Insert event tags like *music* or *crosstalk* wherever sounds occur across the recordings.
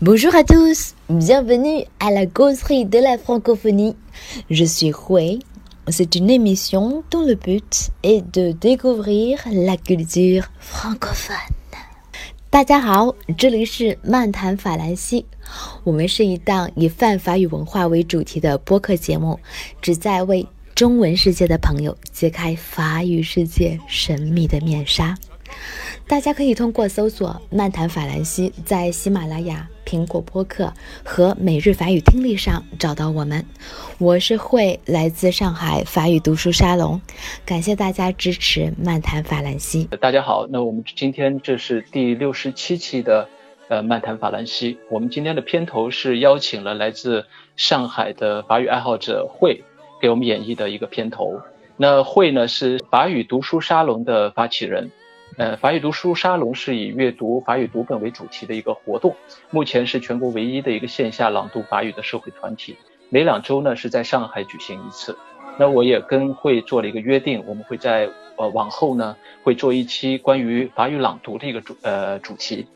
Bonjour à tous, bienvenue à la causerie de la francophonie. Je suis Hui. C'est une émission dont le but est de découvrir la culture francophone. 大家好，这里是漫谈法兰西。我们是一档以泛法语文化为主题的播客节目，旨在为中文世界的朋友揭开法语世界神秘的面纱。 大家可以通过搜索“漫谈法兰西”在喜马拉雅、苹果播客和每日法语听力上找到我们。我是慧，来自上海法语读书沙龙。感谢大家支持漫谈法兰西。大家好，那我们今天这是第六十七期的呃漫谈法兰西。我们今天的片头是邀请了来自上海的法语爱好者慧给我们演绎的一个片头。那慧呢是法语读书沙龙的发起人。呃，法语读书沙龙是以阅读法语读本为主题的一个活动，目前是全国唯一的一个线下朗读法语的社会团体，每两周呢是在上海举行一次。那我也跟会做了一个约定，我们会在呃往后呢会做一期关于法语朗读的一个主呃主题。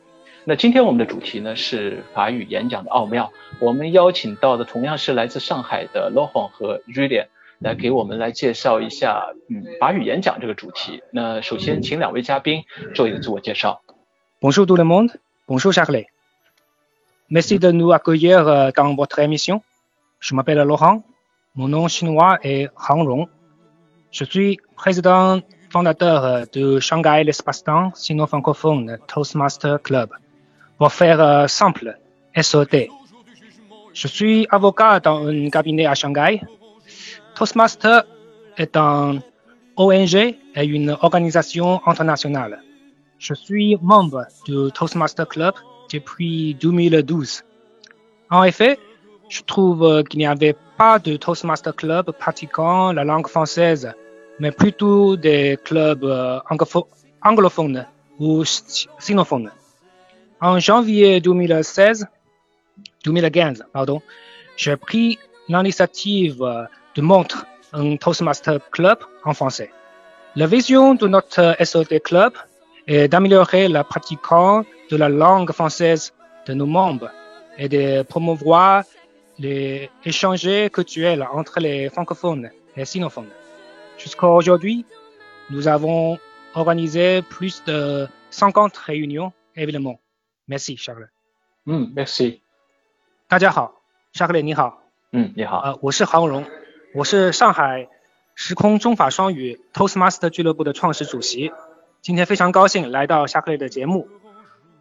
那今天我们的主题呢是法语演讲的奥妙，我们邀请到的同样是来自上海的 Laurent 和 Julian。来给我们来介绍一下，嗯，法语演讲这个主题。那首先请两位嘉宾做一个自我介绍。Bonjour tout le monde, bonjour Charlie. Merci de nous accueillir dans votre émission. Je m'appelle Laurent. Mon nom chinois est Han Rong. Je suis président fondateur de Shanghai l'Espace-Temps Sino-Francophone Toastmaster Club. Pour faire simple, SOT. Je suis avocat dans un cabinet à Shanghai Toastmaster est un ONG et une organisation internationale. Je suis membre du Toastmaster Club depuis 2012. En effet, je trouve qu'il n'y avait pas de Toastmaster Club pratiquant la langue française, mais plutôt des clubs anglophones ou sinophones. En janvier 2016, 2015, pardon, j'ai pris l'initiative de montre un Toastmaster Club en français. La vision de notre SOT Club est d'améliorer la pratique de la langue française de nos membres et de promouvoir les échanges culturels entre les francophones et sinophones. Jusqu'à aujourd'hui, nous avons organisé plus de 50 réunions évidemment. Merci, Charles. Mm, merci. 大家好，Charles 你好。嗯，你好。呃，我是杭荣。 我是上海时空中法双语 Toastmaster 俱乐部的创始主席，今天非常高兴来到夏克雷的节目。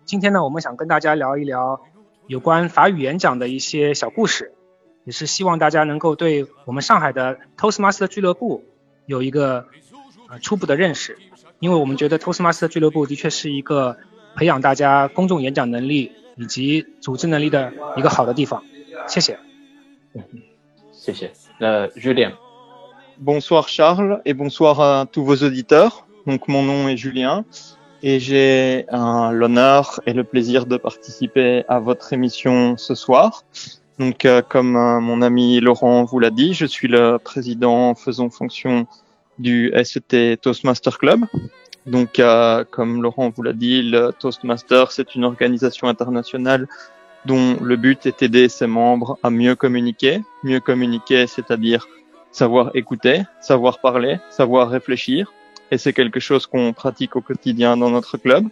今天呢，我们想跟大家聊一聊有关法语演讲的一些小故事，也是希望大家能够对我们上海的 Toastmaster 俱乐部有一个初步的认识，因为我们觉得 Toastmaster 俱乐部的确是一个培养大家公众演讲能力以及组织能力的一个好的地方。谢谢。Julien. Bonsoir Charles et bonsoir à tous vos auditeurs. Donc mon nom est Julien et j'ai l'honneur et le plaisir de participer à votre émission ce soir. Donc euh, comme euh, mon ami Laurent vous l'a dit, je suis le président faisant fonction du SET Toastmaster Club. Donc euh, comme Laurent vous l'a dit, le Toastmaster c'est une organisation internationale dont le but est d'aider ses membres à mieux communiquer. Mieux communiquer, c'est-à-dire savoir écouter, savoir parler, savoir réfléchir. Et c'est quelque chose qu'on pratique au quotidien dans notre club.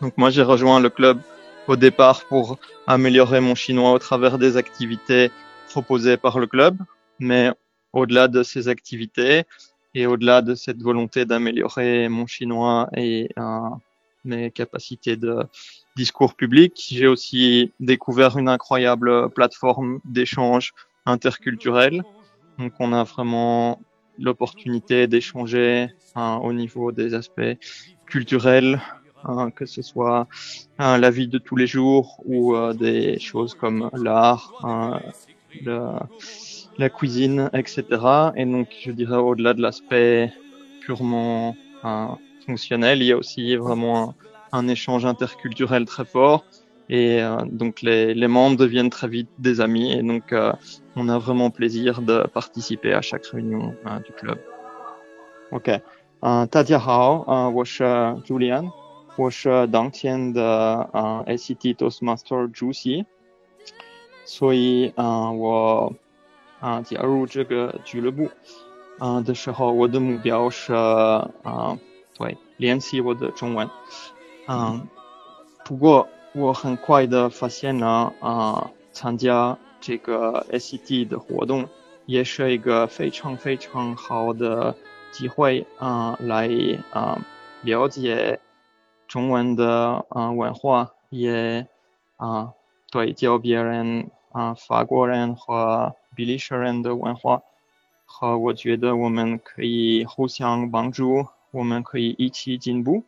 Donc moi, j'ai rejoint le club au départ pour améliorer mon chinois au travers des activités proposées par le club. Mais au-delà de ces activités et au-delà de cette volonté d'améliorer mon chinois et euh, mes capacités de discours public. J'ai aussi découvert une incroyable plateforme d'échange interculturel. Donc on a vraiment l'opportunité d'échanger hein, au niveau des aspects culturels, hein, que ce soit hein, la vie de tous les jours ou euh, des choses comme l'art, la cuisine, etc. Et donc je dirais au-delà de l'aspect purement fonctionnel, il y a aussi vraiment échange interculturel très fort. Et euh, donc les, les, membres deviennent très vite des amis. Et donc euh, on a vraiment plaisir de participer à chaque réunion euh, du club. OK. 嗯、呃，大家好，呃，我是 Julian， 我是当天的嗯 ACT Toastmaster 主席，所以嗯我啊加入这个俱乐部啊的时候，我的目标是啊对练习我的中文， 嗯，不过我很快的发现呢啊参加这个 ACT 的活动也是一个非常非常好的机会啊来啊了解。中文的啊文化也啊对教别人啊法国人和比利时人的文化，和我觉得我们可以互相帮助，我们可以一起进步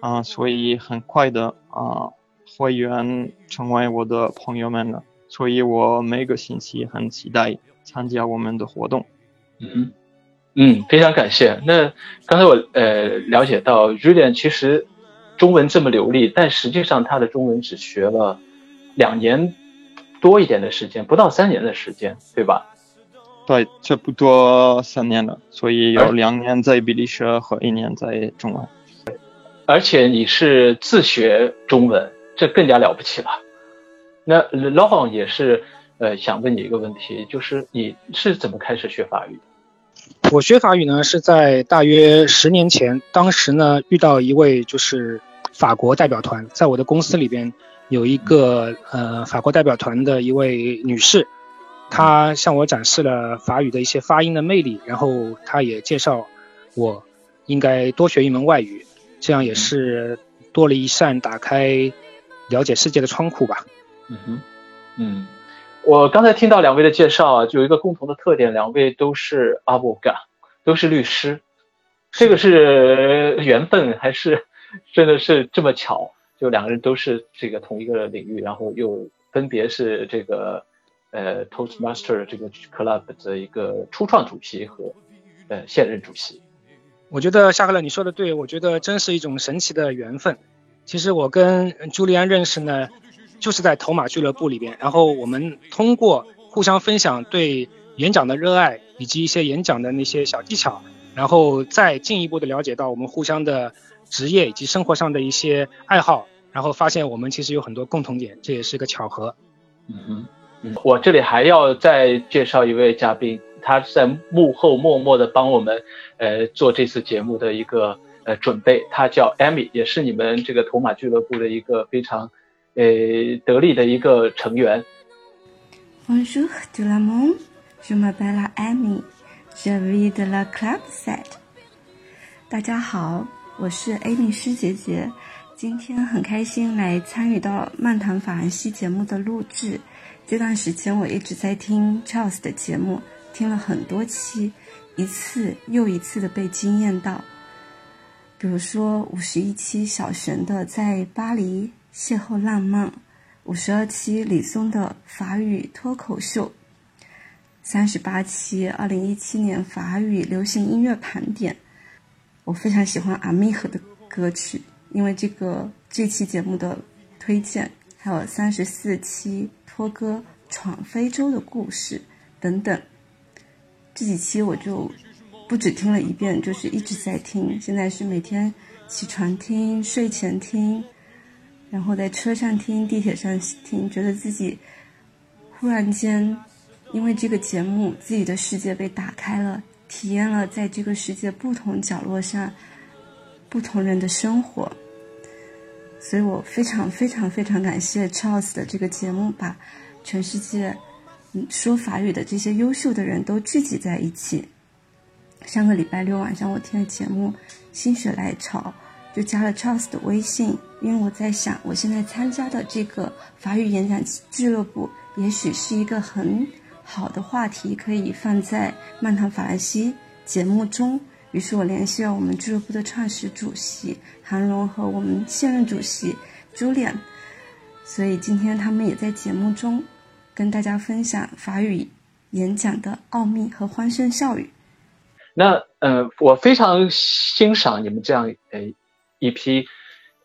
啊，所以很快的啊会员成为我的朋友们了，所以我每个星期很期待参加我们的活动。嗯嗯，非常感谢。那刚才我呃了解到 Julian 其实。中文这么流利，但实际上他的中文只学了两年多一点的时间，不到三年的时间，对吧？对，差不多三年了，所以有两年在比利时和一年在中文。而且你是自学中文，这更加了不起了。那老黄也是，呃，想问你一个问题，就是你是怎么开始学法语？我学法语呢，是在大约十年前，当时呢遇到一位就是。法国代表团在我的公司里边有一个呃法国代表团的一位女士，她向我展示了法语的一些发音的魅力，然后她也介绍我应该多学一门外语，这样也是多了一扇打开了解世界的窗户吧。嗯哼，嗯，我刚才听到两位的介绍啊，有一个共同的特点，两位都是阿布嘎，都是律师，这个是缘分还是？真的是这么巧，就两个人都是这个同一个领域，然后又分别是这个呃 Toastmaster 这个 club 的一个初创主席和呃现任主席。我觉得夏克勒你说的对，我觉得真是一种神奇的缘分。其实我跟朱利安认识呢，就是在头马俱乐部里边，然后我们通过互相分享对演讲的热爱，以及一些演讲的那些小技巧，然后再进一步的了解到我们互相的。职业以及生活上的一些爱好，然后发现我们其实有很多共同点，这也是个巧合。嗯嗯，我这里还要再介绍一位嘉宾，他在幕后默默的帮我们，呃，做这次节目的一个呃准备。他叫 Amy，也是你们这个头马俱乐部的一个非常呃得力的一个成员。Bonjour tout le monde, je m'appelle Amy, je vis de la club set。大家好。我是 Amy 师姐姐，今天很开心来参与到漫谈法兰西节目的录制。这段时间我一直在听 Charles 的节目，听了很多期，一次又一次的被惊艳到。比如说五十一期小璇的在巴黎邂逅浪漫，五十二期李松的法语脱口秀，三十八期二零一七年法语流行音乐盘点。我非常喜欢阿密和的歌曲，因为这个这期节目的推荐，还有三十四期托哥闯非洲的故事等等，这几期我就不止听了一遍，就是一直在听。现在是每天起床听、睡前听，然后在车上听、地铁上听，觉得自己忽然间因为这个节目，自己的世界被打开了。体验了在这个世界不同角落上不同人的生活，所以我非常非常非常感谢 Charles 的这个节目，把全世界说法语的这些优秀的人都聚集在一起。上个礼拜六晚上我听了节目，心血来潮就加了 Charles 的微信，因为我在想，我现在参加的这个法语演讲俱乐部，也许是一个很。好的话题可以放在漫谈法兰西节目中。于是我联系了我们俱乐部的创始主席韩荣和我们现任主席 Julian，，所以今天他们也在节目中跟大家分享法语演讲的奥秘和欢声笑语。那呃，我非常欣赏你们这样呃一批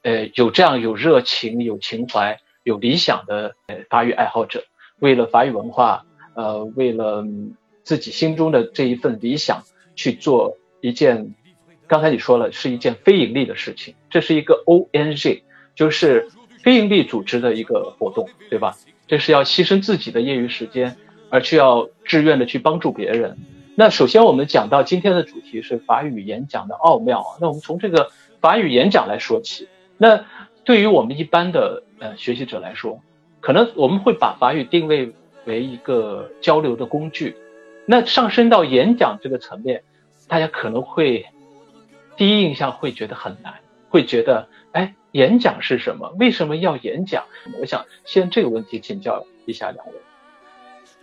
呃有这样有热情、有情怀、有理想的呃法语爱好者，为了法语文化。呃，为了自己心中的这一份理想去做一件刚才你说了是一件非盈利的事情，这是一个 ONG，就是非盈利组织的一个活动，对吧？这是要牺牲自己的业余时间，而去要志愿的去帮助别人。那首先我们讲到今天的主题是法语演讲的奥妙，那我们从这个法语演讲来说起。那对于我们一般的呃学习者来说，可能我们会把法语定位为一个交流的工具。那上升到演讲这个层面，大家可能会第一印象会觉得很难，会觉得哎，演讲是什么？为什么要演讲？我想先这个问题请教一下两位。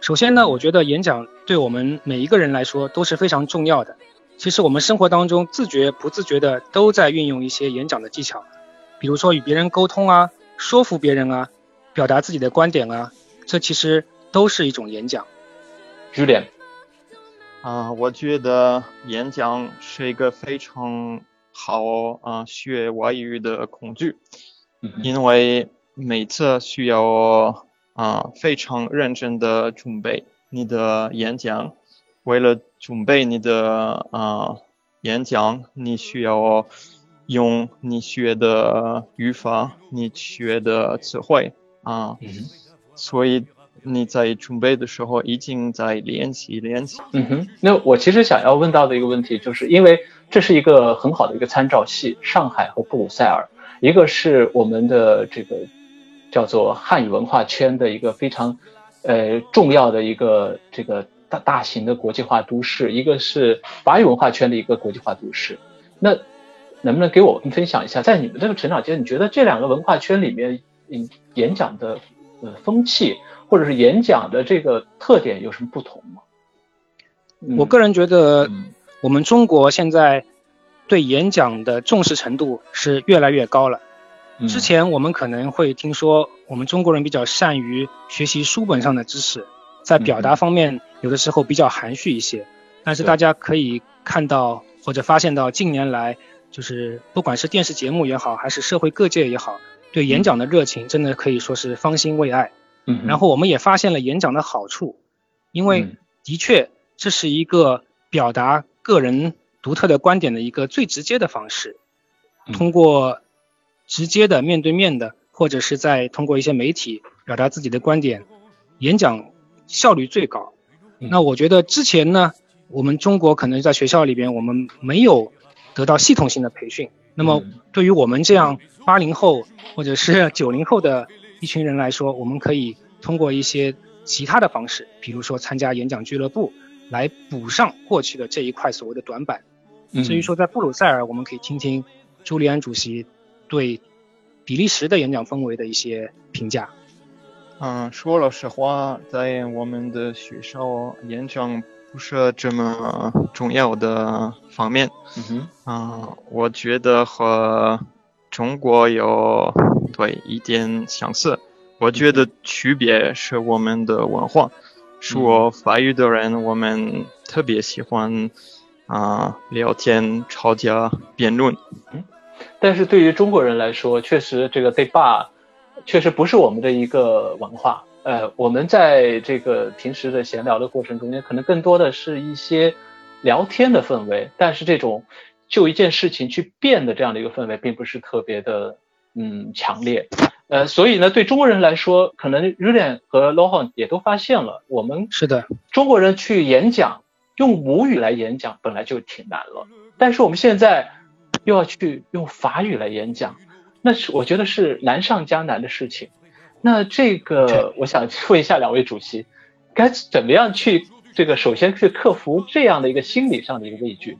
首先呢，我觉得演讲对我们每一个人来说都是非常重要的。其实我们生活当中自觉不自觉的都在运用一些演讲的技巧，比如说与别人沟通啊，说服别人啊，表达自己的观点啊，这其实都是一种演讲。朱连。啊，我觉得演讲是一个非常好啊学外语的恐惧，因为每次需要啊非常认真的准备你的演讲，为了准备你的啊演讲，你需要用你学的语法，你学的词汇啊，所以。你在准备的时候已经在练习练习。嗯哼，那我其实想要问到的一个问题，就是因为这是一个很好的一个参照系，上海和布鲁塞尔，一个是我们的这个叫做汉语文化圈的一个非常呃重要的一个这个大大型的国际化都市，一个是法语文化圈的一个国际化都市。那能不能给我们分享一下，在你们这个成长阶段，你觉得这两个文化圈里面，嗯，演讲的呃风气？或者是演讲的这个特点有什么不同吗？我个人觉得，我们中国现在对演讲的重视程度是越来越高了。之前我们可能会听说，我们中国人比较善于学习书本上的知识，在表达方面有的时候比较含蓄一些。但是大家可以看到或者发现到，近年来就是不管是电视节目也好，还是社会各界也好，对演讲的热情真的可以说是方兴未艾。嗯，然后我们也发现了演讲的好处，因为的确这是一个表达个人独特的观点的一个最直接的方式。通过直接的面对面的，或者是在通过一些媒体表达自己的观点，演讲效率最高。那我觉得之前呢，我们中国可能在学校里边我们没有得到系统性的培训。那么对于我们这样八零后或者是九零后的。一群人来说，我们可以通过一些其他的方式，比如说参加演讲俱乐部，来补上过去的这一块所谓的短板。至于说在布鲁塞尔，我们可以听听朱利安主席对比利时的演讲氛围的一些评价。嗯，说老实话，在我们的学校演讲不是这么重要的方面。嗯哼，啊，我觉得和中国有。对，一点相似。我觉得区别是我们的文化。说法语的人，我们特别喜欢啊聊天、吵架、辩论。嗯，但是对于中国人来说，确实这个 d e b a 确实不是我们的一个文化。呃，我们在这个平时的闲聊的过程中间，可能更多的是一些聊天的氛围，但是这种就一件事情去辩的这样的一个氛围，并不是特别的。嗯，强烈，呃，所以呢，对中国人来说，可能 a n 和 a n 也都发现了，我们是的，中国人去演讲，用母语来演讲本来就挺难了，但是我们现在又要去用法语来演讲，那是我觉得是难上加难的事情。那这个，我想问一下两位主席，该怎么样去这个首先去克服这样的一个心理上的一个畏惧？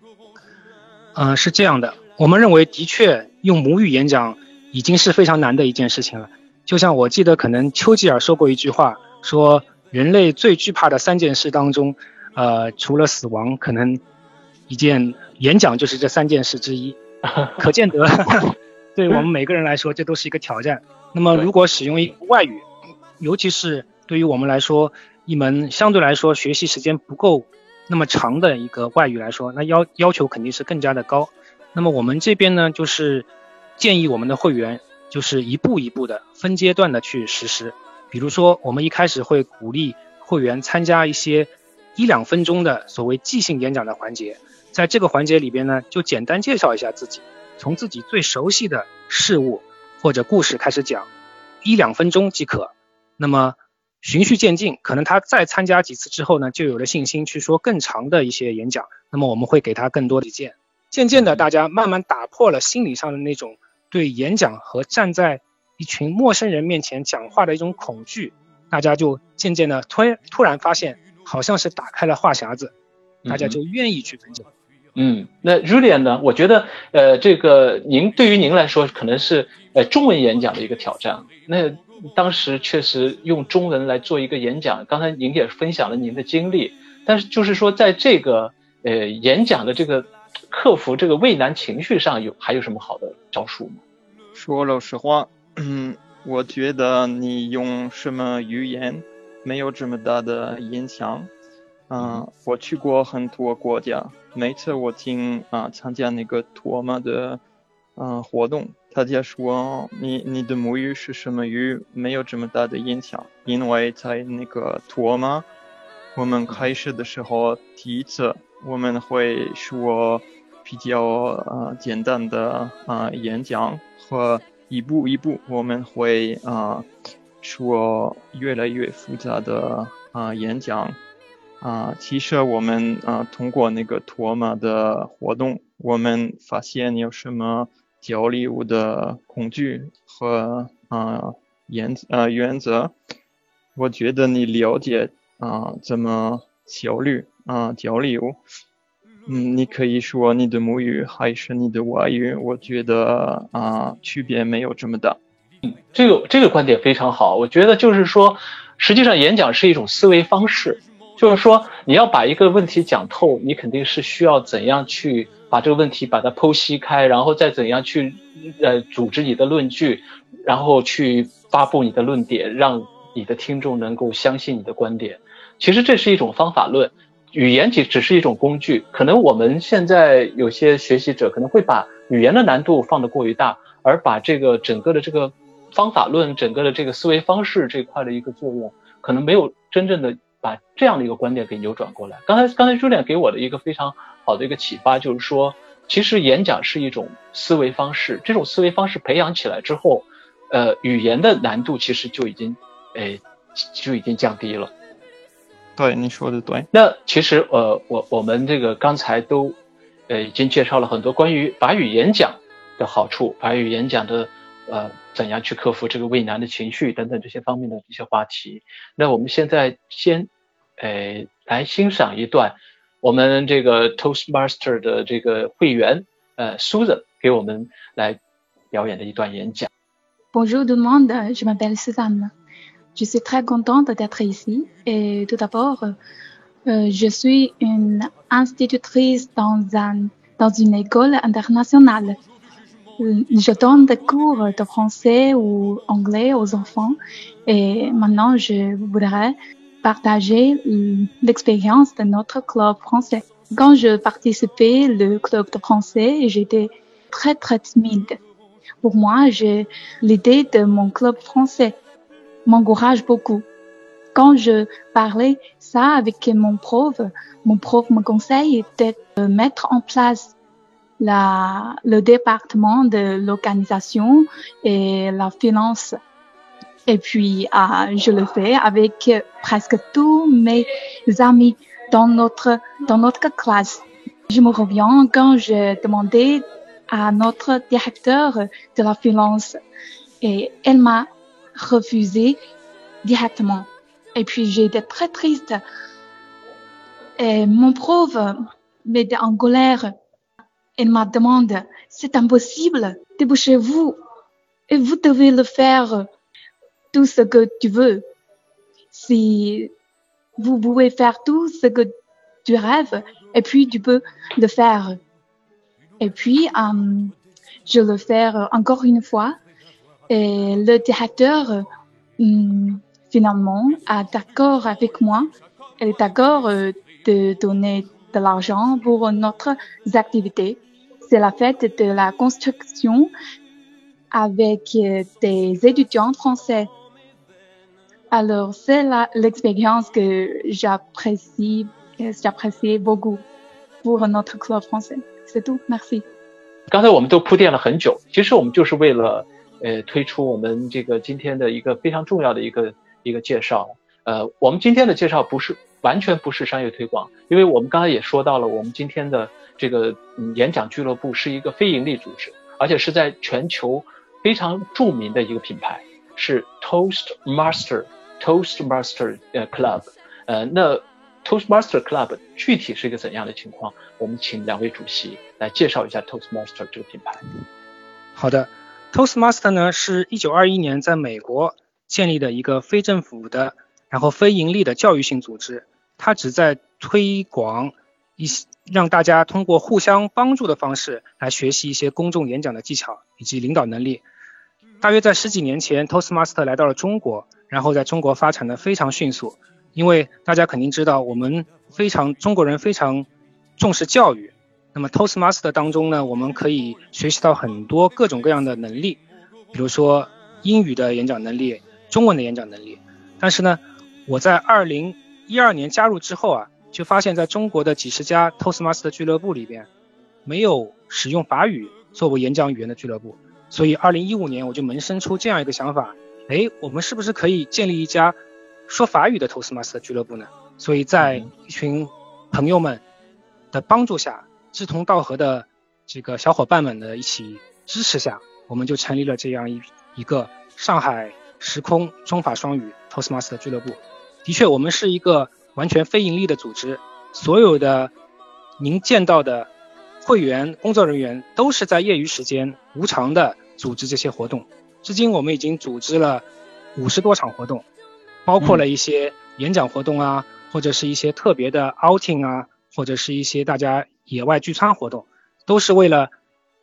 嗯，是这样的，我们认为的确用母语演讲。已经是非常难的一件事情了。就像我记得，可能丘吉尔说过一句话，说人类最惧怕的三件事当中，呃，除了死亡，可能一件演讲就是这三件事之一。*laughs* 可见得，*laughs* 对我们每个人来说，这都是一个挑战。那么，如果使用一外语，尤其是对于我们来说，一门相对来说学习时间不够那么长的一个外语来说，那要要求肯定是更加的高。那么我们这边呢，就是。建议我们的会员就是一步一步的分阶段的去实施，比如说我们一开始会鼓励会员参加一些一两分钟的所谓即兴演讲的环节。在这个环节里边呢，就简单介绍一下自己，从自己最熟悉的事物或者故事开始讲，一两分钟即可。那么循序渐进，可能他再参加几次之后呢，就有了信心去说更长的一些演讲。那么我们会给他更多的意见。渐渐的，大家慢慢打破了心理上的那种对演讲和站在一群陌生人面前讲话的一种恐惧，大家就渐渐的突突然发现，好像是打开了话匣子，大家就愿意去分享。嗯，那 Julian 呢？我觉得，呃，这个您对于您来说可能是呃中文演讲的一个挑战。那当时确实用中文来做一个演讲，刚才您也分享了您的经历，但是就是说在这个呃演讲的这个克服这个畏难情绪上有还有什么好的招数吗？说老实话，嗯，我觉得你用什么语言没有这么大的影响。嗯，我去过很多国家，每次我听啊参加那个托马的嗯活动，大家说你你的母语是什么语没有这么大的影响，因为在那个托马，我们开始的时候第一次我们会说比较呃简单的啊演讲和一步一步我们会啊说越来越复杂的啊演讲。啊，其实我们啊通过那个托马的活动，我们发现有什么交流的恐惧和啊原啊原则。我觉得你了解啊怎么交流啊交流，嗯，你可以说你的母语还是你的外语，我觉得啊区别没有这么大。嗯，这个这个观点非常好。我觉得就是说，实际上演讲是一种思维方式。就是说，你要把一个问题讲透，你肯定是需要怎样去把这个问题把它剖析开，然后再怎样去呃组织你的论据，然后去发布你的论点，让你的听众能够相信你的观点。其实这是一种方法论，语言只只是一种工具。可能我们现在有些学习者可能会把语言的难度放得过于大，而把这个整个的这个方法论、整个的这个思维方式这块的一个作用，可能没有真正的。把这样的一个观点给扭转过来。刚才刚才朱亮给我的一个非常好的一个启发，就是说，其实演讲是一种思维方式，这种思维方式培养起来之后，呃，语言的难度其实就已经，诶，就已经降低了。对，你说的对。那其实呃，我我们这个刚才都，呃，已经介绍了很多关于法语演讲的好处，法语演讲的。呃，怎样去克服这个畏难的情绪等等这些方面的一些话题。那我们现在先，呃，来欣赏一段我们这个 Toastmaster 的这个会员，呃，Susan 给我们来表演的一段演讲。Bonjour tout le monde, je m'appelle Suzanne. Je suis très contente d'être ici. Et tout d'abord, euh, je suis une institutrice dans un dans une école internationale. je donne des cours de français ou anglais aux enfants et maintenant je voudrais partager l'expérience de notre club français. Quand je participais le club de français, j'étais très très timide. Pour moi, j'ai l'idée de mon club français m'encourage beaucoup. Quand je parlais ça avec mon prof, mon prof me conseille de mettre en place la, le département de l'organisation et la finance. Et puis, euh, je le fais avec presque tous mes amis dans notre, dans notre classe. Je me reviens quand j'ai demandé à notre directeur de la finance et elle m'a refusé directement. Et puis, j'étais très triste. Et mon prof m'était en colère elle m'a demandé, c'est impossible, débouchez-vous et vous devez le faire tout ce que tu veux. Si vous pouvez faire tout ce que tu rêves, et puis tu peux le faire. Et puis, euh, je le fais encore une fois. Et le directeur, euh, finalement, a d'accord avec moi. Elle est d'accord euh, de donner de l'argent pour notre activité c'est la fête de la construction avec euh, des étudiants français. Alors, c'est l'expérience que j'apprécie podcast. J'apprécie beaucoup pour notre club français. C'est tout. Merci. 刚才我们都铺垫了很久，其实我们就是为了 呃推出我们这个今天的一个非常重要的一个一个介绍。呃，我们今天的介绍不是完全不是商业推广，因为我们刚才也说到了，我们今天的这个嗯演讲俱乐部是一个非盈利组织，而且是在全球非常著名的一个品牌，是 Toastmaster Toastmaster 呃 Club。呃，那 Toastmaster Club 具体是一个怎样的情况？我们请两位主席来介绍一下 Toastmaster 这个品牌。好的，Toastmaster 呢是一九二一年在美国建立的一个非政府的。然后非盈利的教育性组织，它旨在推广一些让大家通过互相帮助的方式来学习一些公众演讲的技巧以及领导能力。大约在十几年前，Toastmaster 来到了中国，然后在中国发展的非常迅速。因为大家肯定知道，我们非常中国人非常重视教育。那么 Toastmaster 当中呢，我们可以学习到很多各种各样的能力，比如说英语的演讲能力、中文的演讲能力。但是呢，我在二零一二年加入之后啊，就发现在中国的几十家 Toastmaster 俱乐部里边，没有使用法语作为演讲语言的俱乐部。所以二零一五年我就萌生出这样一个想法：哎，我们是不是可以建立一家说法语的 Toastmaster 俱乐部呢？所以在一群朋友们的帮助下，志同道合的这个小伙伴们的一起支持下，我们就成立了这样一一个上海时空中法双语 Toastmaster 俱乐部。的确，我们是一个完全非盈利的组织，所有的您见到的会员、工作人员都是在业余时间无偿的组织这些活动。至今，我们已经组织了五十多场活动，包括了一些演讲活动啊，或者是一些特别的 outing 啊，或者是一些大家野外聚餐活动，都是为了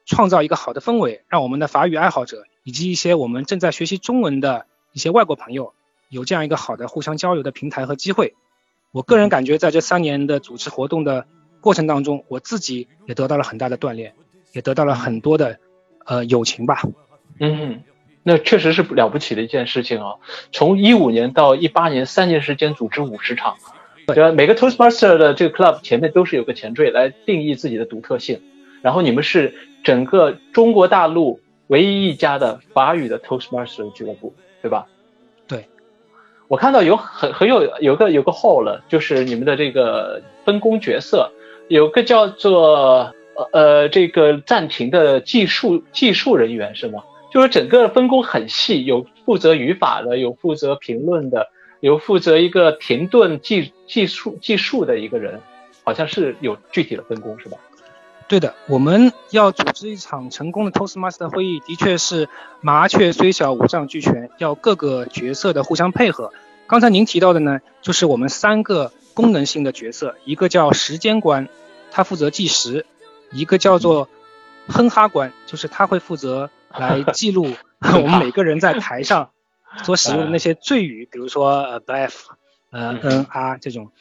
创造一个好的氛围，让我们的法语爱好者以及一些我们正在学习中文的一些外国朋友。有这样一个好的互相交流的平台和机会，我个人感觉在这三年的组织活动的过程当中，我自己也得到了很大的锻炼，也得到了很多的呃友情吧。嗯，那确实是了不起的一件事情啊！从一五年到一八年三年时间组织五十场，对吧？每个 Toastmaster 的这个 club 前面都是有个前缀来定义自己的独特性，然后你们是整个中国大陆唯一一家的法语的 Toastmaster 俱乐部，对吧？对我看到有很很有有个有个 hole，了，就是你们的这个分工角色，有个叫做呃呃这个暂停的技术技术人员是吗？就是整个分工很细，有负责语法的，有负责评论的，有负责一个停顿技技术技术的一个人，好像是有具体的分工是吧？对的，我们要组织一场成功的 Toastmaster 会议，的确是麻雀虽小五脏俱全，要各个角色的互相配合。刚才您提到的呢，就是我们三个功能性的角色，一个叫时间官，他负责计时；一个叫做哼哈官，就是他会负责来记录 *laughs* 我们每个人在台上所使用的那些醉语，比如说呃 f 呃 NR 这种。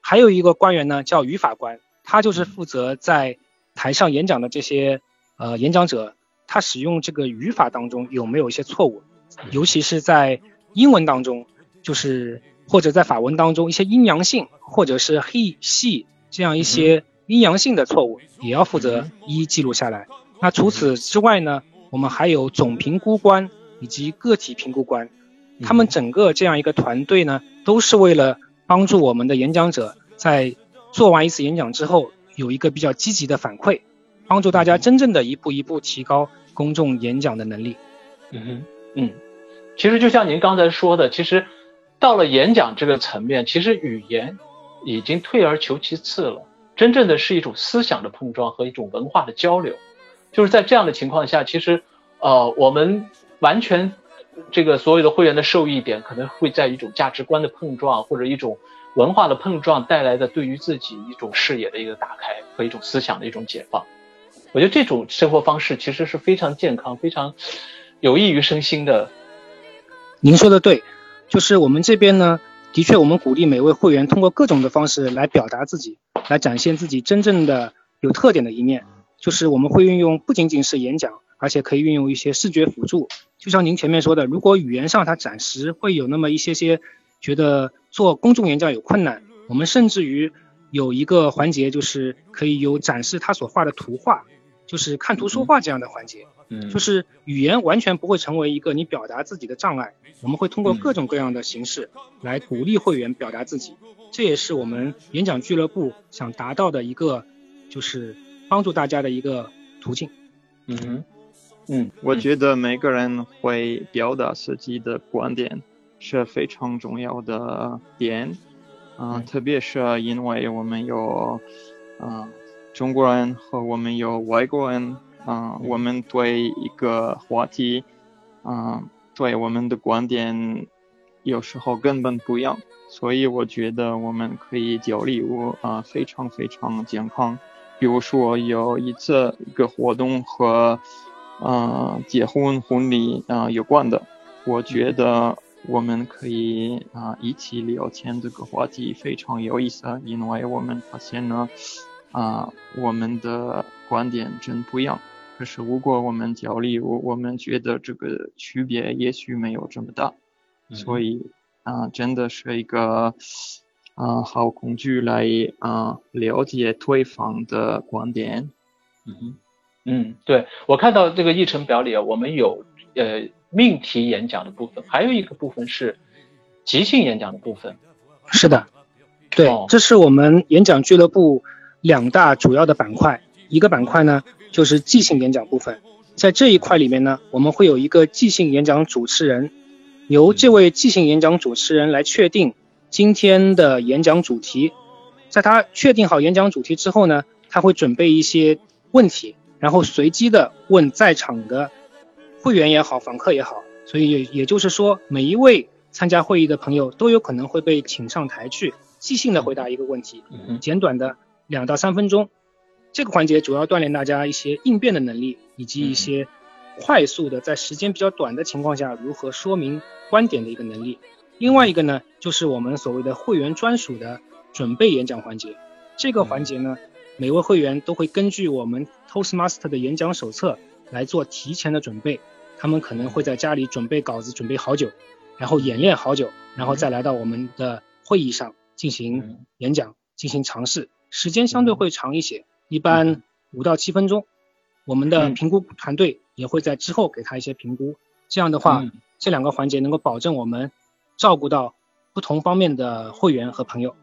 还有一个官员呢，叫语法官，他就是负责在台上演讲的这些呃演讲者，他使用这个语法当中有没有一些错误，尤其是在英文当中，就是或者在法文当中一些阴阳性或者是 he she 这样一些阴阳性的错误，也要负责一一记录下来。那除此之外呢，我们还有总评估官以及个体评估官，他们整个这样一个团队呢，都是为了帮助我们的演讲者在做完一次演讲之后。有一个比较积极的反馈，帮助大家真正的一步一步提高公众演讲的能力。嗯嗯，其实就像您刚才说的，其实到了演讲这个层面，其实语言已经退而求其次了，真正的是一种思想的碰撞和一种文化的交流。就是在这样的情况下，其实呃，我们完全这个所有的会员的受益点，可能会在一种价值观的碰撞或者一种。文化的碰撞带来的对于自己一种视野的一个打开和一种思想的一种解放，我觉得这种生活方式其实是非常健康、非常有益于身心的。您说的对，就是我们这边呢，的确我们鼓励每位会员通过各种的方式来表达自己，来展现自己真正的有特点的一面。就是我们会运用不仅仅是演讲，而且可以运用一些视觉辅助。就像您前面说的，如果语言上它暂时会有那么一些些觉得。做公众演讲有困难，我们甚至于有一个环节就是可以有展示他所画的图画，就是看图说话这样的环节。嗯，就是语言完全不会成为一个你表达自己的障碍，我们会通过各种各样的形式来鼓励会员表达自己，这也是我们演讲俱乐部想达到的一个，就是帮助大家的一个途径。嗯嗯，我觉得每个人会表达自己的观点是非常重要的点，啊，特别是因为我们有啊中国人和我们有外国人。啊，我们对一个话题，啊，对我们的观点有时候根本不一样，所以我觉得我们可以交流啊，非常非常健康。比如说有一次一个活动和啊结婚婚礼啊有关的，我觉得我们可以啊一起聊天这个话题非常有意思，因为我们发现呢啊我们的观点真不一样。可是，如果我们交流，我们觉得这个区别也许没有这么大，所以啊，真的是一个啊好工具来啊了解对方的观点。嗯嗯，对我看到这个议程表里，我们有呃命题演讲的部分，还有一个部分是即兴演讲的部分。是的，对，这是我们演讲俱乐部两大主要的板块，一个板块呢。就是即兴演讲部分，在这一块里面呢，我们会有一个即兴演讲主持人，由这位即兴演讲主持人来确定今天的演讲主题。在他确定好演讲主题之后呢，他会准备一些问题，然后随机的问在场的会员也好，访客也好。所以也也就是说，每一位参加会议的朋友都有可能会被请上台去即兴的回答一个问题，简短的两到三分钟。这个环节主要锻炼大家一些应变的能力，以及一些快速的在时间比较短的情况下如何说明观点的一个能力。另外一个呢，就是我们所谓的会员专属的准备演讲环节。这个环节呢，每位会员都会根据我们 Toastmaster 的演讲手册来做提前的准备。他们可能会在家里准备稿子，准备好久，然后演练好久，然后再来到我们的会议上进行演讲，进行尝试。时间相对会长一些。一般五到七分钟，我们的评估团队也会在之后给他一些评估。这样的话，这两个环节能够保证我们照顾到不同方面的会员和朋友。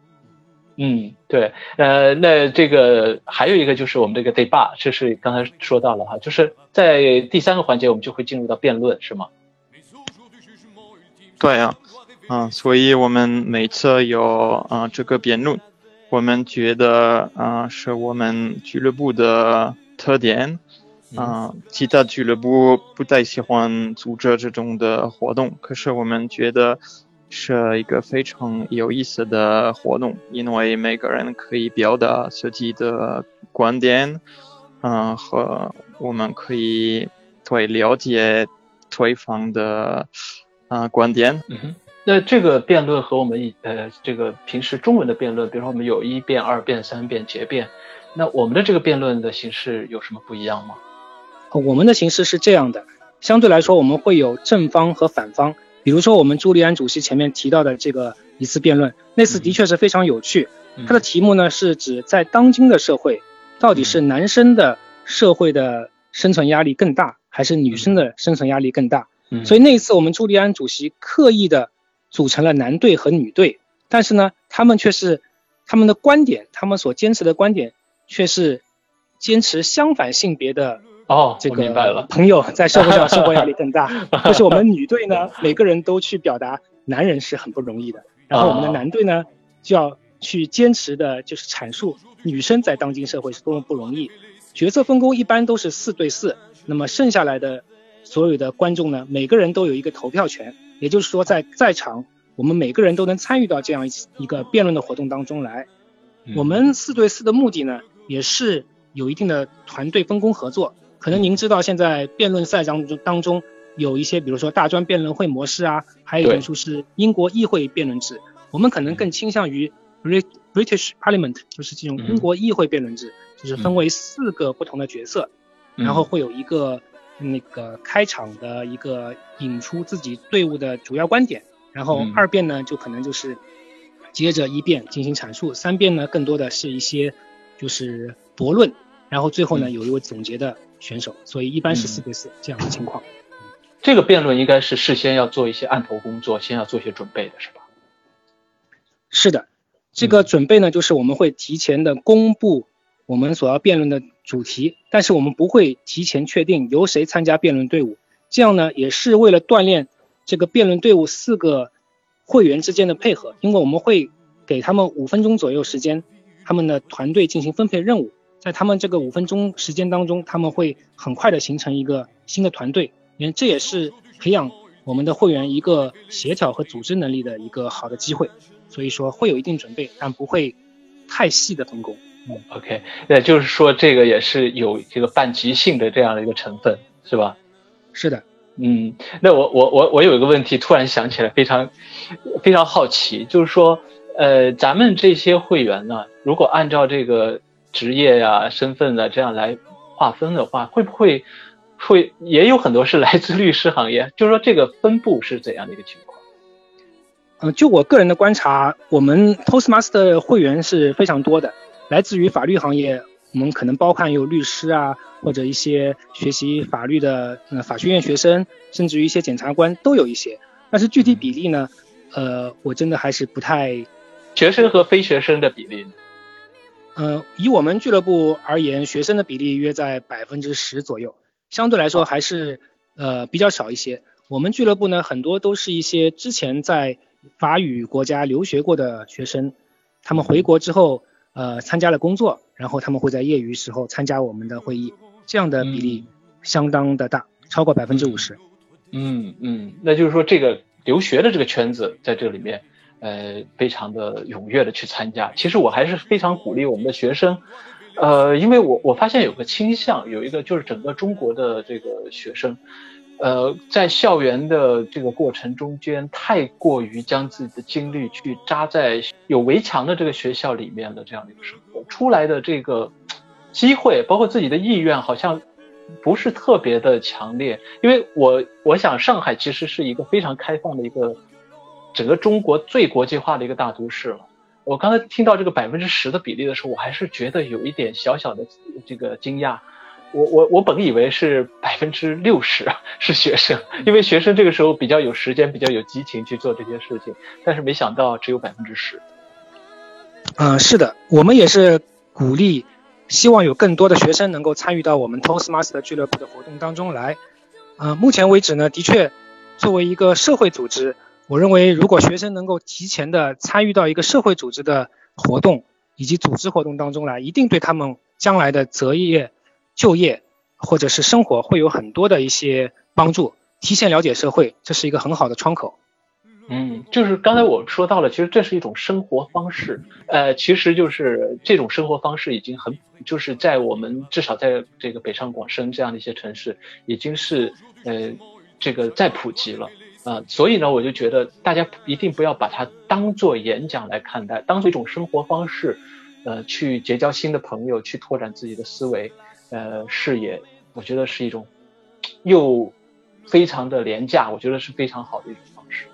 嗯，对，呃，那这个还有一个就是我们这个 debate，这是刚才说到了哈，就是在第三个环节我们就会进入到辩论，是吗？对啊，啊，所以我们每次有啊这个辩论。我们觉得啊，是我们俱乐部的特点啊。其他俱乐部不太喜欢组织这种的活动，可是我们觉得是一个非常有意思的活动，因为每个人可以表达自己的观点，嗯，和我们可以对了解对方的啊观点。嗯那这个辩论和我们呃这个平时中文的辩论，比如说我们有一辩、二辩、三辩、结辩，那我们的这个辩论的形式有什么不一样吗？我们的形式是这样的，相对来说我们会有正方和反方。比如说我们朱利安主席前面提到的这个一次辩论，那次的确是非常有趣。它的题目呢是指在当今的社会，到底是男生的社会的生存压力更大，还是女生的生存压力更大？所以那一次我们朱利安主席刻意的。组成了男队和女队，但是呢，他们却是他们的观点，他们所坚持的观点却是坚持相反性别的哦，这个朋友在社会上生活压力更大。*laughs* 但是我们女队呢，每个人都去表达男人是很不容易的，然后我们的男队呢就要去坚持的，就是阐述女生在当今社会是多么不容易。角色分工一般都是四对四，那么剩下来的所有的观众呢，每个人都有一个投票权。也就是说，在在场，我们每个人都能参与到这样一个辩论的活动当中来。我们四对四的目的呢，也是有一定的团队分工合作。可能您知道，现在辩论赛当中当中有一些，比如说大专辩论会模式啊，还有一种就是英国议会辩论制。我们可能更倾向于 British Parliament，就是这种英国议会辩论制，就是分为四个不同的角色，然后会有一个。那个开场的一个引出自己队伍的主要观点，然后二辩呢就可能就是接着一辩进行阐述，三辩呢更多的是一些就是驳论，然后最后呢有一位总结的选手，所以一般是四对四这样的情况。这个辩论应该是事先要做一些案头工作，先要做一些准备的是吧？是的，这个准备呢，就是我们会提前的公布我们所要辩论的主题，但是我们不会提前确定由谁参加辩论队伍。这样呢，也是为了锻炼这个辩论队伍四个会员之间的配合，因为我们会给他们五分钟左右时间，他们的团队进行分配任务，在他们这个五分钟时间当中，他们会很快的形成一个新的团队，因为这也是培养我们的会员一个协调和组织能力的一个好的机会。所以说会有一定准备，但不会太细的分工。嗯，OK，那就是说这个也是有这个半即兴的这样的一个成分，是吧？是的，嗯，那我我我我有一个问题突然想起来，非常非常好奇，就是说，呃，咱们这些会员呢，如果按照这个职业呀、身份呢这样来划分的话，会不会会也有很多是来自律师行业？就是说这个分布是怎样的一个情况？嗯，就我个人的观察，我们 Toastmaster 会员是非常多的，来自于法律行业。我们可能包含有律师啊，或者一些学习法律的呃法学院学生，甚至于一些检察官都有一些。但是具体比例呢，呃，我真的还是不太。学生和非学生的比例？嗯，以我们俱乐部而言，学生的比例约在百分之十左右，相对来说还是呃比较少一些。我们俱乐部呢，很多都是一些之前在法语国家留学过的学生，他们回国之后。呃，参加了工作，然后他们会在业余时候参加我们的会议，这样的比例相当的大，超过百分之五十。嗯嗯，那就是说这个留学的这个圈子在这里面，呃，非常的踊跃的去参加。其实我还是非常鼓励我们的学生，呃，因为我我发现有个倾向，有一个就是整个中国的这个学生。呃，在校园的这个过程中间，太过于将自己的精力去扎在有围墙的这个学校里面的这样的一个生活，出来的这个机会，包括自己的意愿，好像不是特别的强烈。因为我我想，上海其实是一个非常开放的一个整个中国最国际化的一个大都市了。我刚才听到这个百分之十的比例的时候，我还是觉得有一点小小的这个惊讶。我我我本以为是百分之六十是学生，因为学生这个时候比较有时间，比较有激情去做这些事情，但是没想到只有百分之十。嗯，是的，我们也是鼓励，希望有更多的学生能够参与到我们 Toastmaster 俱乐部的活动当中来。嗯，目前为止呢，的确，作为一个社会组织，我认为如果学生能够提前的参与到一个社会组织的活动以及组织活动当中来，一定对他们将来的择业。就业或者是生活会有很多的一些帮助，提前了解社会，这是一个很好的窗口。嗯，就是刚才我说到了，其实这是一种生活方式。呃，其实就是这种生活方式已经很，就是在我们至少在这个北上广深这样的一些城市，已经是呃这个在普及了啊。所以呢，我就觉得大家一定不要把它当做演讲来看待，当做一种生活方式，呃，去结交新的朋友，去拓展自己的思维。呃，视野，我觉得是一种又非常的廉价，我觉得是非常好的一种方式。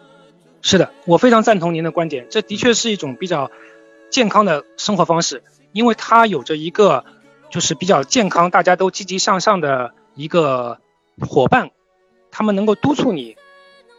是的，我非常赞同您的观点，这的确是一种比较健康的生活方式，因为它有着一个就是比较健康、大家都积极向上的一个伙伴，他们能够督促你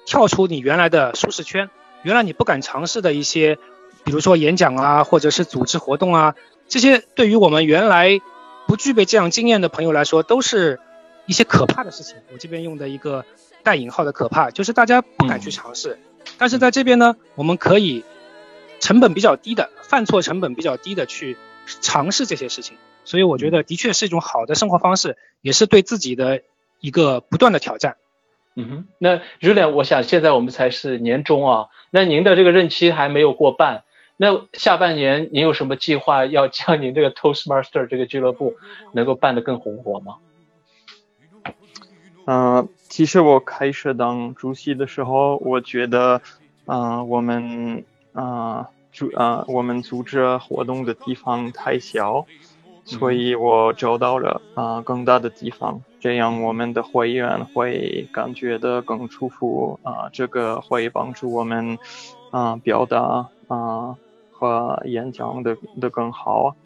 跳出你原来的舒适圈，原来你不敢尝试的一些，比如说演讲啊，或者是组织活动啊，这些对于我们原来。不具备这样经验的朋友来说，都是一些可怕的事情。我这边用的一个带引号的可怕，就是大家不敢去尝试。但是在这边呢，我们可以成本比较低的，犯错成本比较低的去尝试这些事情。所以我觉得的确是一种好的生活方式，也是对自己的一个不断的挑战。嗯哼，那 Julian，我想现在我们才是年终啊，那您的这个任期还没有过半。那下半年您有什么计划要将您这个 Toastmaster 这个俱乐部能够办得更红火吗？嗯，其实我开始当主席的时候，我觉得，嗯，我们，啊，组，啊，我们组织活动的地方太小，所以我找到了啊更大的地方，这样我们的会员会感觉的更舒服，啊，这个会帮助我们，啊，表达。啊，和演讲的的更好。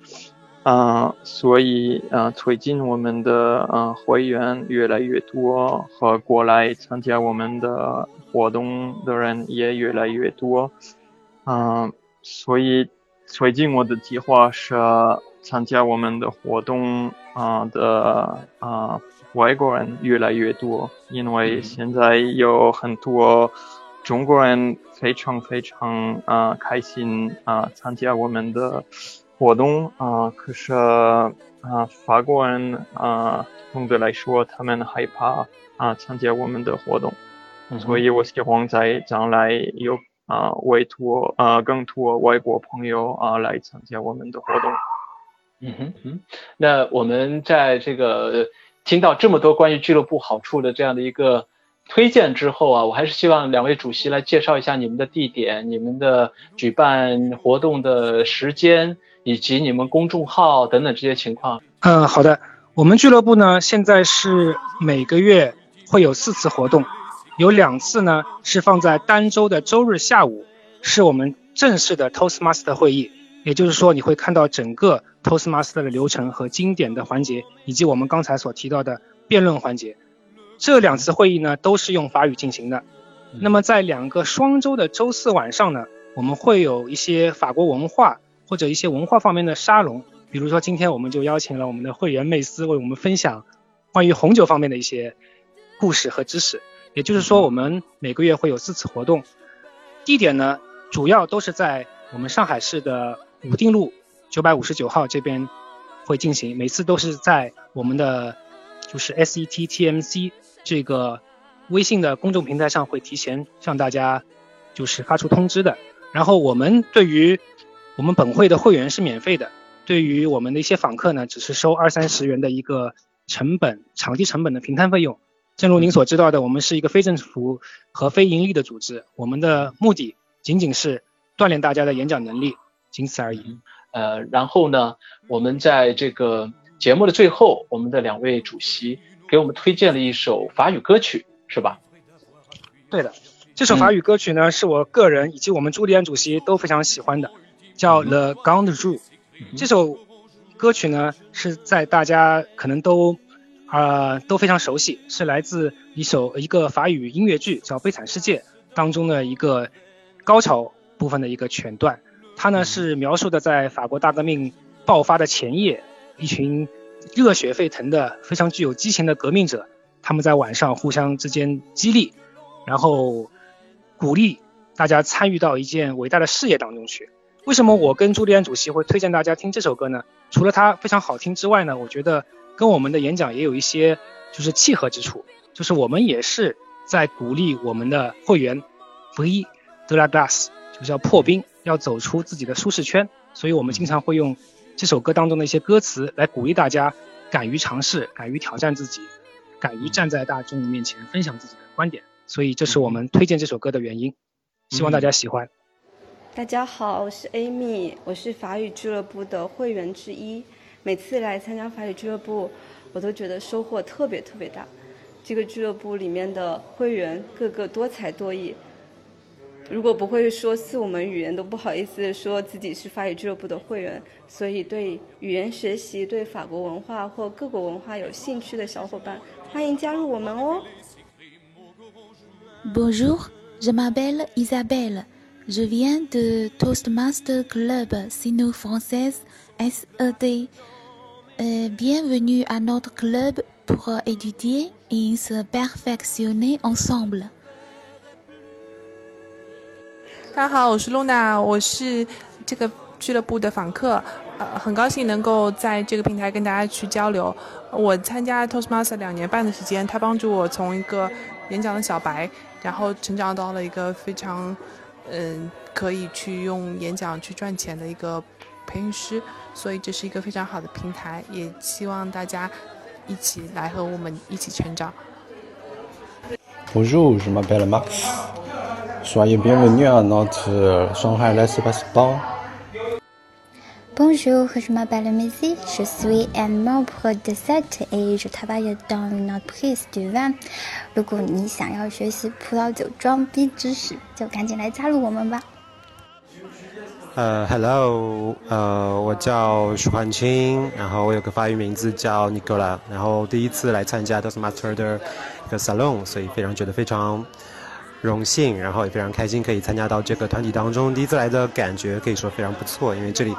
啊，所以啊，最近我们的啊会员越来越多，和过来参加我们的活动的人也越来越多。啊，所以最近我的计划是参加我们的活动啊的啊外国人越来越多，因为现在有很多中国人非常非常啊开心啊参加我们的。活动啊，可是啊，法国人啊，总的来说，他们害怕啊参加我们的活动，所以我希望在将来有啊委托啊更多外国朋友啊来参加我们的活动。嗯哼嗯，那我们在这个听到这么多关于俱乐部好处的这样的一个推荐之后啊，我还是希望两位主席来介绍一下你们的地点、你们的举办活动的时间。以及你们公众号等等这些情况。嗯，好的。我们俱乐部呢，现在是每个月会有四次活动，有两次呢是放在单周的周日下午，是我们正式的 Toastmaster 会议。也就是说，你会看到整个 Toastmaster 的流程和经典的环节，以及我们刚才所提到的辩论环节。这两次会议呢，都是用法语进行的。那么在两个双周的周四晚上呢，我们会有一些法国文化。或者一些文化方面的沙龙，比如说今天我们就邀请了我们的会员妹斯为我们分享关于红酒方面的一些故事和知识。也就是说，我们每个月会有四次活动，地点呢主要都是在我们上海市的武定路九百五十九号这边会进行，每次都是在我们的就是 S E T T M C 这个微信的公众平台上会提前向大家就是发出通知的。然后我们对于我们本会的会员是免费的，对于我们的一些访客呢，只是收二三十元的一个成本，场地成本的平摊费用。正如您所知道的，我们是一个非政府和非盈利的组织，我们的目的仅仅是锻炼大家的演讲能力，仅此而已。呃，然后呢，我们在这个节目的最后，我们的两位主席给我们推荐了一首法语歌曲，是吧？对的，这首法语歌曲呢，是我个人以及我们朱利安主席都非常喜欢的。叫《The g o n d r u 这首歌曲呢是在大家可能都啊都非常熟悉，是来自一首一个法语音乐剧叫《悲惨世界》当中的一个高潮部分的一个全段。它呢是描述的在法国大革命爆发的前夜，一群热血沸腾的、非常具有激情的革命者，他们在晚上互相之间激励，然后鼓励大家参与到一件伟大的事业当中去。为什么我跟朱利安主席会推荐大家听这首歌呢？除了它非常好听之外呢，我觉得跟我们的演讲也有一些就是契合之处，就是我们也是在鼓励我们的会员，free de la glace，就是要破冰，要走出自己的舒适圈。所以我们经常会用这首歌当中的一些歌词来鼓励大家，敢于尝试，敢于挑战自己，敢于站在大众面前分享自己的观点。所以这是我们推荐这首歌的原因，希望大家喜欢。大家好，我是 Amy，我是法语俱乐部的会员之一。每次来参加法语俱乐部，我都觉得收获特别特别大。这个俱乐部里面的会员个个多才多艺，如果不会说四五门语言，都不好意思说自己是法语俱乐部的会员。所以，对语言学习、对法国文化或各国文化有兴趣的小伙伴，欢迎加入我们哦。Bonjour，je m'appelle Isabelle。Je viens de Toastmaster Club Sino-Française SED. bienvenue à notre club pour étudier et se perfectionner ensemble. 大家好，我是露娜，我是这个俱乐部的访客，呃，很高兴能够在这个平台跟大家去交流。我参加 Toastmaster 两年半的时间，它帮助我从一个演讲的小白，然后成长到了一个非常。嗯，可以去用演讲去赚钱的一个培训师，所以这是一个非常好的平台，也希望大家一起来和我们一起成长。Bonjour, je m'appelle Max. Soyez bienvenue à notre Shanghai Lesbian Bar. Bonjour, je m'appelle Messi, je suis un membre de cette et je travaille dans une entreprise du vin. 如果你想要学习葡萄酒装逼知识，就赶紧来加入我们吧。呃，Hello，呃，我叫徐焕清，然后我有个法语名字叫 Nicola，然后第一次来参加 Toastmaster 的一个 salon，所以非常觉得非常荣幸，然后也非常开心可以参加到这个团体当中。第一次来的感觉可以说非常不错，因为这里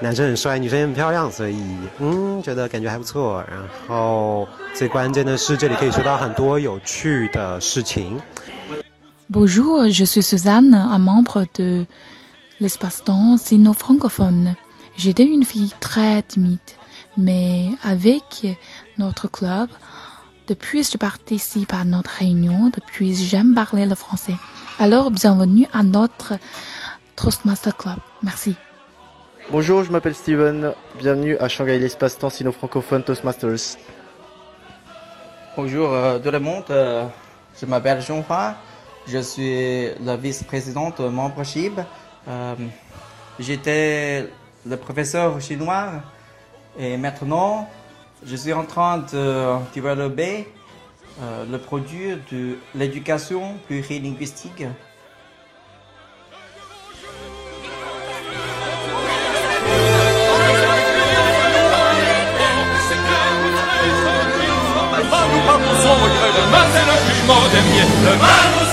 男生很帅，女生也很漂亮，所以嗯，觉得感觉还不错。然后最关键的是这里可以学到很多有趣的事情。Bonjour, je suis Suzanne, un membre de l'espace-temps sino-francophone. J'étais une fille très timide, mais avec notre club, depuis je participe à notre réunion, depuis j'aime parler le français. Alors bienvenue à notre Toastmaster Club. Merci. Bonjour, je m'appelle Steven. Bienvenue à Shanghai l'espace-temps sino-francophone Toastmasters. Bonjour euh, tout le monde, euh, je m'appelle Jean-Hua. Je suis le vice-président de membership. Euh, J'étais le professeur chinois et maintenant je suis en train de développer euh, le produit de l'éducation plurilinguistique. Le mal, nous pas besoin, le mal, c'est le jugement des miens. Le mal,